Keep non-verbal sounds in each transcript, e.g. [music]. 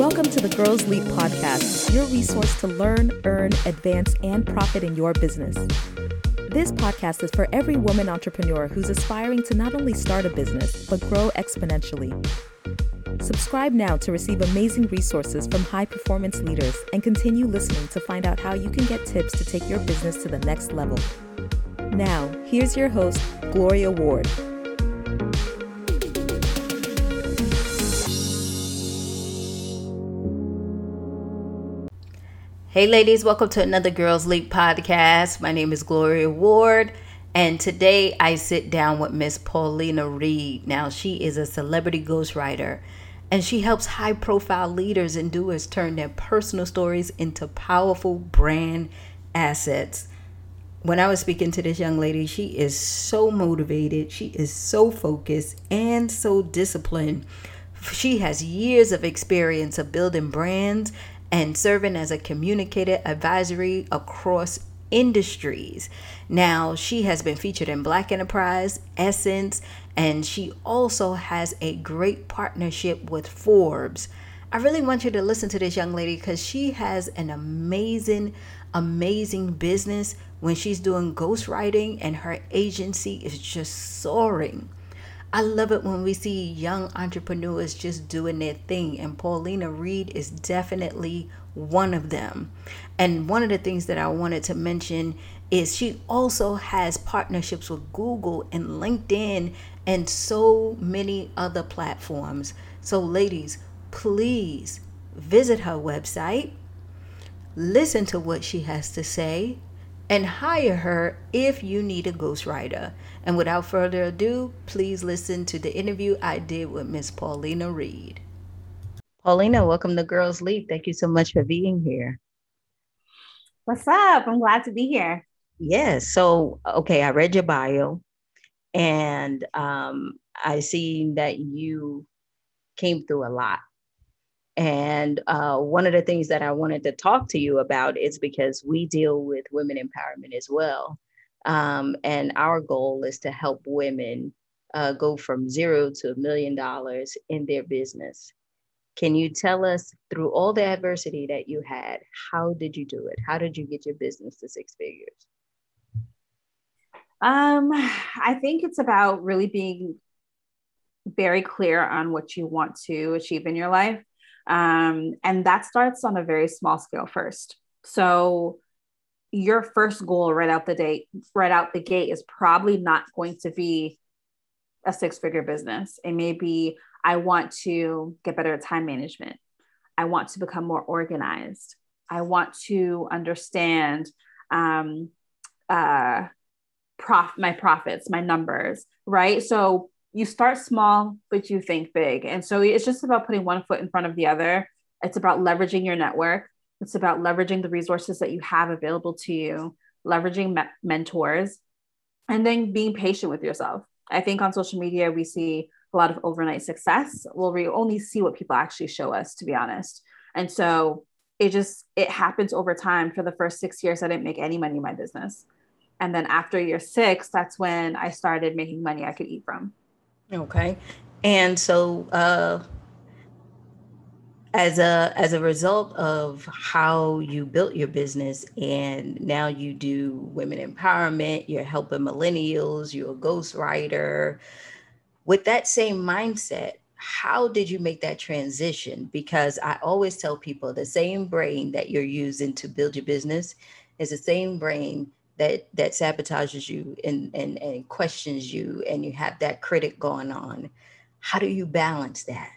Welcome to the Girls Leap podcast, your resource to learn, earn, advance, and profit in your business. This podcast is for every woman entrepreneur who's aspiring to not only start a business, but grow exponentially. Subscribe now to receive amazing resources from high performance leaders and continue listening to find out how you can get tips to take your business to the next level. Now, here's your host, Gloria Ward. Hey, ladies, welcome to another Girls Leap podcast. My name is Gloria Ward, and today I sit down with Miss Paulina Reed. Now, she is a celebrity ghostwriter, and she helps high profile leaders and doers turn their personal stories into powerful brand assets. When I was speaking to this young lady, she is so motivated, she is so focused, and so disciplined. She has years of experience of building brands and serving as a communicator advisory across industries. Now, she has been featured in Black Enterprise, Essence, and she also has a great partnership with Forbes. I really want you to listen to this young lady because she has an amazing, amazing business when she's doing ghostwriting, and her agency is just soaring. I love it when we see young entrepreneurs just doing their thing, and Paulina Reed is definitely one of them. And one of the things that I wanted to mention is she also has partnerships with Google and LinkedIn and so many other platforms. So, ladies, please visit her website, listen to what she has to say, and hire her if you need a ghostwriter. And without further ado, please listen to the interview I did with Miss Paulina Reed. Paulina, welcome to Girls Leap. Thank you so much for being here. What's up? I'm glad to be here. Yes. So, okay, I read your bio and um, I see that you came through a lot. And uh, one of the things that I wanted to talk to you about is because we deal with women empowerment as well. Um, and our goal is to help women uh, go from zero to a million dollars in their business. Can you tell us through all the adversity that you had, how did you do it? How did you get your business to six figures? Um, I think it's about really being very clear on what you want to achieve in your life. Um, and that starts on a very small scale first. So your first goal right out the date, right out the gate is probably not going to be a six figure business. It may be, I want to get better at time management. I want to become more organized. I want to understand um, uh, prof- my profits, my numbers, right? So you start small, but you think big. And so it's just about putting one foot in front of the other. It's about leveraging your network. It's about leveraging the resources that you have available to you, leveraging me- mentors, and then being patient with yourself. I think on social media, we see a lot of overnight success. Well, we only see what people actually show us, to be honest. And so it just, it happens over time. For the first six years, I didn't make any money in my business. And then after year six, that's when I started making money I could eat from. Okay. And so uh as a as a result of how you built your business and now you do women empowerment, you're helping millennials, you're a ghostwriter. With that same mindset, how did you make that transition? Because I always tell people the same brain that you're using to build your business is the same brain that that sabotages you and and, and questions you and you have that critic going on how do you balance that?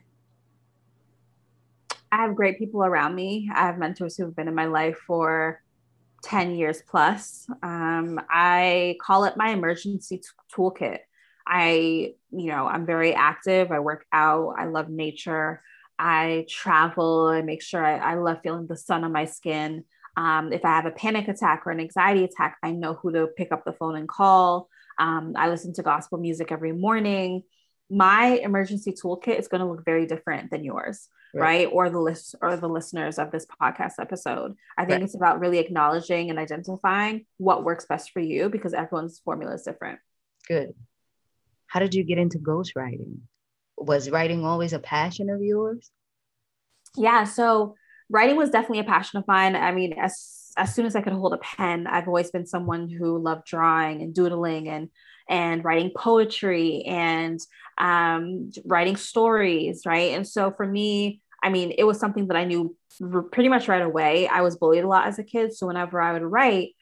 I have great people around me. I have mentors who've been in my life for 10 years plus. Um, i call it my emergency t- toolkit. I you know i'm very active. I work out. I love nature. I travel. I make sure I, I love feeling the sun on my skin um, if I have a panic attack or an anxiety attack, I know who to pick up the phone and call. Um, I listen to gospel music every morning. My emergency toolkit is going to look very different than yours, right? right? Or the list or the listeners of this podcast episode. I think right. it's about really acknowledging and identifying what works best for you because everyone's formula is different. Good. How did you get into ghostwriting? Was writing always a passion of yours? yeah, so writing was definitely a passion of mine. I mean, as as soon as I could hold a pen, I've always been someone who loved drawing and doodling and and writing poetry and um, writing stories, right? And so for me, I mean, it was something that I knew pretty much right away. I was bullied a lot as a kid, so whenever I would write,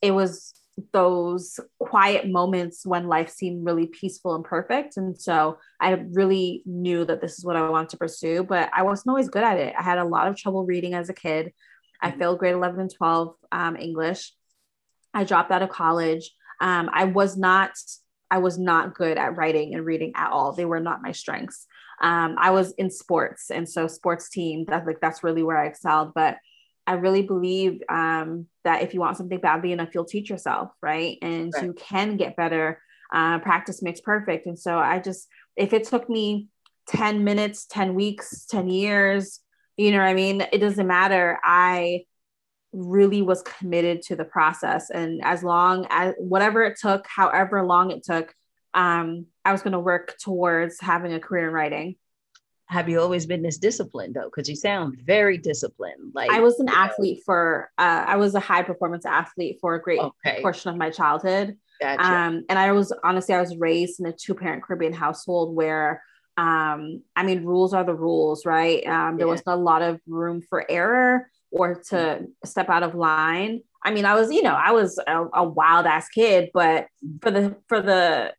it was those quiet moments when life seemed really peaceful and perfect. And so I really knew that this is what I wanted to pursue, but I wasn't always good at it. I had a lot of trouble reading as a kid. I mm-hmm. failed grade 11 and 12 um, English. I dropped out of college. Um, I was not I was not good at writing and reading at all. They were not my strengths. Um, I was in sports, and so sports team. That's like that's really where I excelled. But I really believe um, that if you want something badly enough, you'll teach yourself, right? And right. you can get better. Uh, practice makes perfect. And so I just, if it took me 10 minutes, 10 weeks, 10 years, you know what I mean? It doesn't matter. I really was committed to the process. And as long as whatever it took, however long it took, um, I was going to work towards having a career in writing have you always been this disciplined though because you sound very disciplined like i was an athlete know. for uh, i was a high performance athlete for a great okay. portion of my childhood gotcha. um, and i was honestly i was raised in a two parent caribbean household where um, i mean rules are the rules right um, there yeah. was a lot of room for error or to mm-hmm. step out of line i mean i was you know i was a, a wild ass kid but for the for the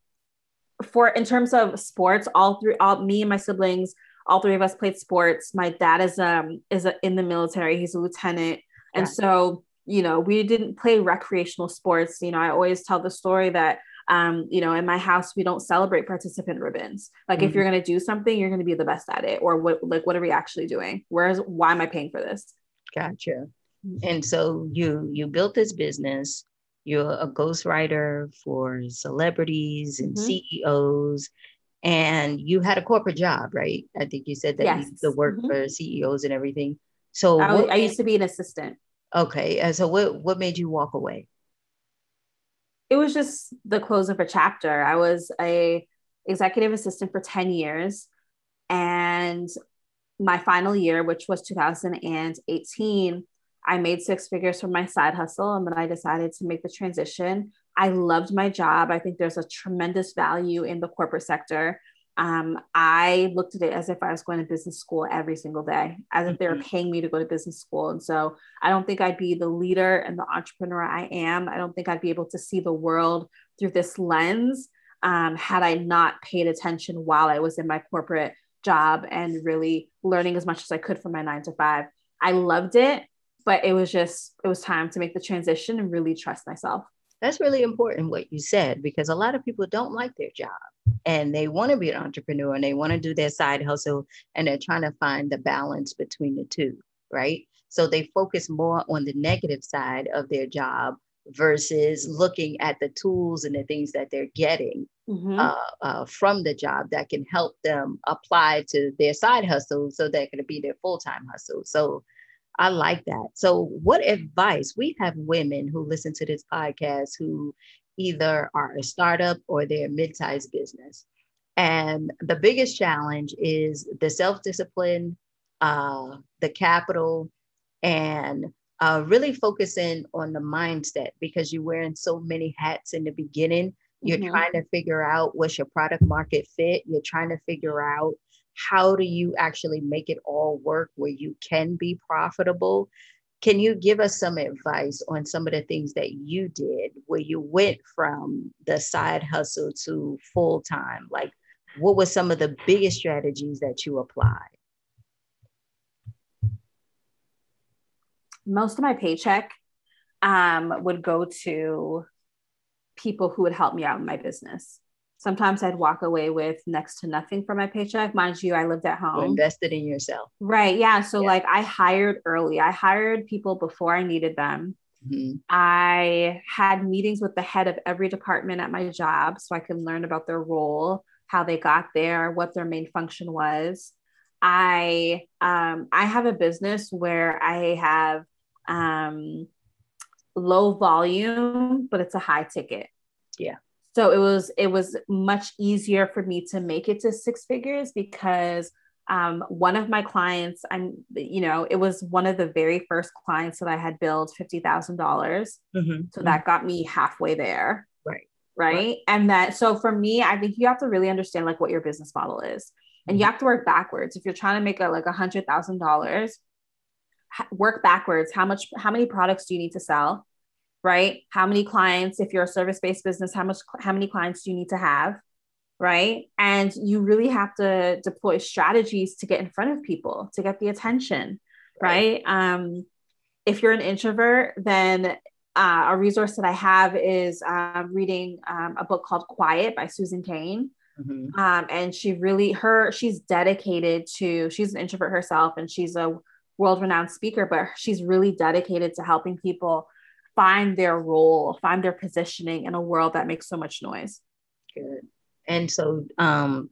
for in terms of sports all three all me and my siblings all three of us played sports. My dad is um is a, in the military. He's a lieutenant, yeah. and so you know we didn't play recreational sports. You know, I always tell the story that um, you know, in my house, we don't celebrate participant ribbons. Like, mm-hmm. if you're going to do something, you're going to be the best at it, or what, like, what are we actually doing? Whereas, why am I paying for this? Gotcha. Mm-hmm. And so you you built this business. You're a ghostwriter for celebrities and mm-hmm. CEOs, and you had a corporate job, right? I think you said that yes. you used to work mm-hmm. for CEOs and everything. So I, what, I used to be an assistant. Okay, and so what what made you walk away? It was just the close of a chapter. I was a executive assistant for 10 years and my final year, which was 2018, I made six figures from my side hustle and then I decided to make the transition I loved my job. I think there's a tremendous value in the corporate sector. Um, I looked at it as if I was going to business school every single day, as if they were mm-hmm. paying me to go to business school. And so I don't think I'd be the leader and the entrepreneur I am. I don't think I'd be able to see the world through this lens um, had I not paid attention while I was in my corporate job and really learning as much as I could from my nine to five. I loved it, but it was just, it was time to make the transition and really trust myself that's really important what you said because a lot of people don't like their job and they want to be an entrepreneur and they want to do their side hustle and they're trying to find the balance between the two right so they focus more on the negative side of their job versus looking at the tools and the things that they're getting mm-hmm. uh, uh, from the job that can help them apply to their side hustle so that can be their full-time hustle so I like that. So, what advice? We have women who listen to this podcast who either are a startup or they're a mid-sized business. And the biggest challenge is the self-discipline, uh, the capital, and uh, really focusing on the mindset because you're wearing so many hats in the beginning. You're mm-hmm. trying to figure out what's your product market fit. You're trying to figure out how do you actually make it all work where you can be profitable? Can you give us some advice on some of the things that you did where you went from the side hustle to full time? Like, what were some of the biggest strategies that you applied? Most of my paycheck um, would go to people who would help me out in my business sometimes I'd walk away with next to nothing for my paycheck. Mind you, I lived at home. You invested in yourself. Right. Yeah. So yeah. like I hired early. I hired people before I needed them. Mm-hmm. I had meetings with the head of every department at my job so I could learn about their role, how they got there, what their main function was. I um, I have a business where I have um, low volume, but it's a high ticket. Yeah so it was it was much easier for me to make it to six figures because um, one of my clients, I'm, you know, it was one of the very first clients that I had billed fifty thousand dollars. Mm-hmm. So that got me halfway there. Right. right. Right. And that, so for me, I think you have to really understand like what your business model is, and you have to work backwards. If you're trying to make a like a hundred thousand dollars, work backwards. How much? How many products do you need to sell? Right. How many clients? If you're a service based business, how much? How many clients do you need to have? right? And you really have to deploy strategies to get in front of people, to get the attention, right? right? Um, if you're an introvert, then uh, a resource that I have is uh, reading um, a book called Quiet by Susan Cain. Mm-hmm. Um, and she really, her, she's dedicated to, she's an introvert herself and she's a world renowned speaker, but she's really dedicated to helping people find their role, find their positioning in a world that makes so much noise. Good. And so, um,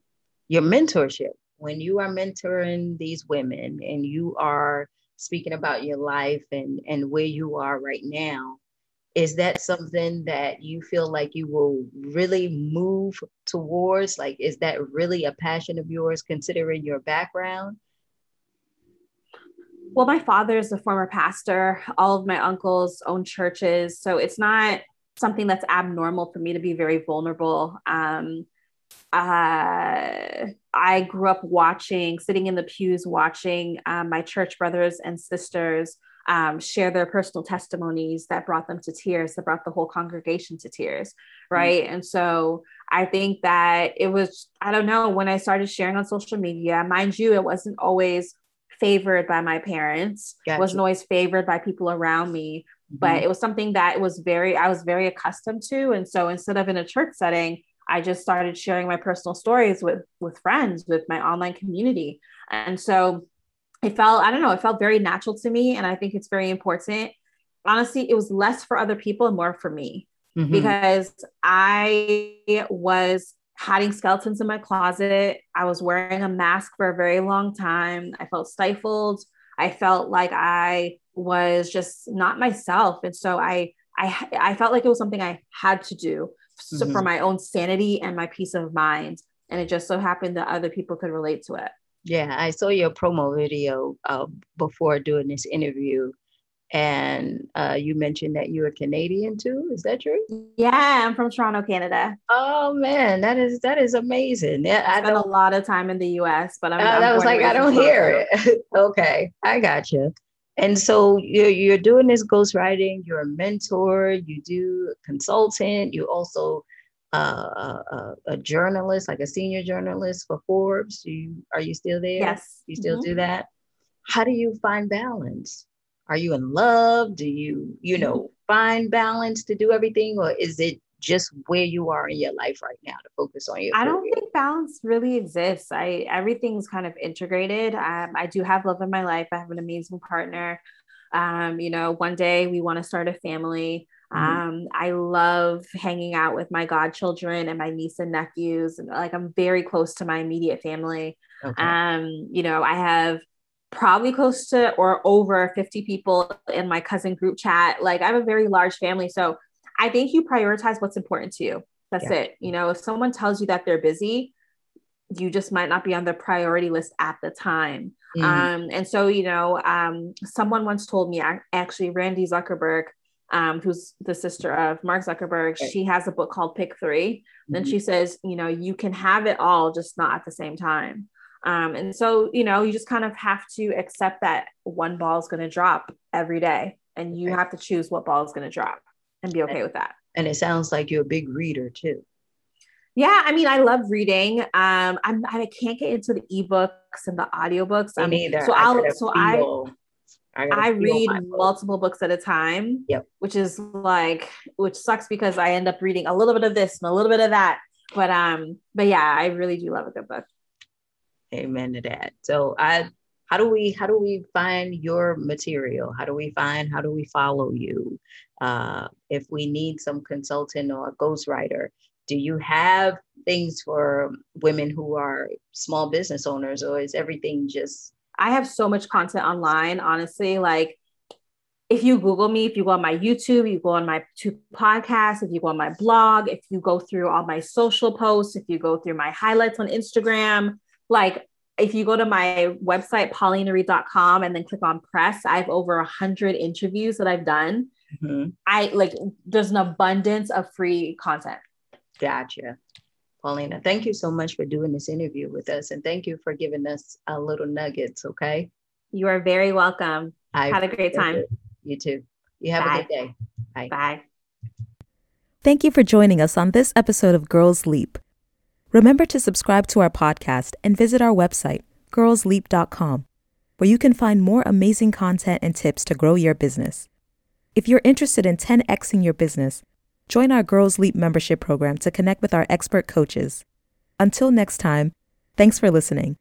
your mentorship, when you are mentoring these women and you are speaking about your life and, and where you are right now, is that something that you feel like you will really move towards? Like, is that really a passion of yours considering your background? Well, my father is a former pastor. All of my uncles own churches. So it's not something that's abnormal for me to be very vulnerable. Um, uh, I grew up watching, sitting in the pews, watching um, my church brothers and sisters um, share their personal testimonies that brought them to tears, that brought the whole congregation to tears. Right. Mm-hmm. And so I think that it was, I don't know, when I started sharing on social media, mind you, it wasn't always favored by my parents, gotcha. wasn't always favored by people around me, mm-hmm. but it was something that was very, I was very accustomed to. And so instead of in a church setting, I just started sharing my personal stories with with friends, with my online community. And so it felt, I don't know, it felt very natural to me. And I think it's very important. Honestly, it was less for other people and more for me mm-hmm. because I was hiding skeletons in my closet. I was wearing a mask for a very long time. I felt stifled. I felt like I was just not myself. And so I I I felt like it was something I had to do so mm-hmm. for my own sanity and my peace of mind. And it just so happened that other people could relate to it. Yeah, I saw your promo video uh, before doing this interview, and uh, you mentioned that you're Canadian too. Is that true? Yeah, I'm from Toronto, Canada. Oh man, that is that is amazing. Yeah, I spent a lot of time in the U.S., but I'm. Uh, I'm was like I don't hear it. [laughs] okay, I got you. And so you're, you're doing this ghostwriting, you're a mentor, you do consultant, you also uh, a, a, journalist, like a senior journalist for Forbes. You are you still there? Yes. You still mm-hmm. do that? How do you find balance? Are you in love? Do you, you know, mm-hmm. find balance to do everything? Or is it just where you are in your life right now to focus on your I don't think balance really exists. I everything's kind of integrated. Um, I do have love in my life. I have an amazing partner. Um, you know, one day we want to start a family. Mm-hmm. Um, I love hanging out with my godchildren and my niece and nephews. And like I'm very close to my immediate family. Okay. Um, you know, I have probably close to or over 50 people in my cousin group chat. Like I have a very large family. So I think you prioritize what's important to you. That's yeah. it. You know, if someone tells you that they're busy, you just might not be on the priority list at the time. Mm. Um, and so, you know, um, someone once told me, actually, Randy Zuckerberg, um, who's the sister of Mark Zuckerberg, right. she has a book called Pick 3 mm-hmm. Then she says, you know, you can have it all, just not at the same time. Um, and so, you know, you just kind of have to accept that one ball is going to drop every day, and you have to choose what ball is going to drop and be okay with that. And it sounds like you're a big reader too. Yeah, I mean, I love reading. Um, I'm I can't get into the ebooks and the audiobooks. Me neither. So I'll so I I, I read multiple books at a time. Yep. Which is like which sucks because I end up reading a little bit of this and a little bit of that. But um, but yeah, I really do love a good book. Amen to that. So I how do we how do we find your material? How do we find how do we follow you? Uh, if we need some consultant or a ghostwriter do you have things for women who are small business owners or is everything just? I have so much content online honestly. Like if you google me if you go on my youtube you go on my two podcasts if you go on my blog if you go through all my social posts if you go through my highlights on instagram like if you go to my website, paulinareed.com, and then click on press, I have over a hundred interviews that I've done. Mm-hmm. I like there's an abundance of free content. Gotcha. Paulina, thank you so much for doing this interview with us. And thank you for giving us a little nuggets. Okay. You are very welcome. I had a great time. It. You too. You have Bye. a good day. Bye. Bye. Thank you for joining us on this episode of Girls Leap. Remember to subscribe to our podcast and visit our website, girlsleap.com, where you can find more amazing content and tips to grow your business. If you're interested in 10xing your business, join our Girls Leap membership program to connect with our expert coaches. Until next time, thanks for listening.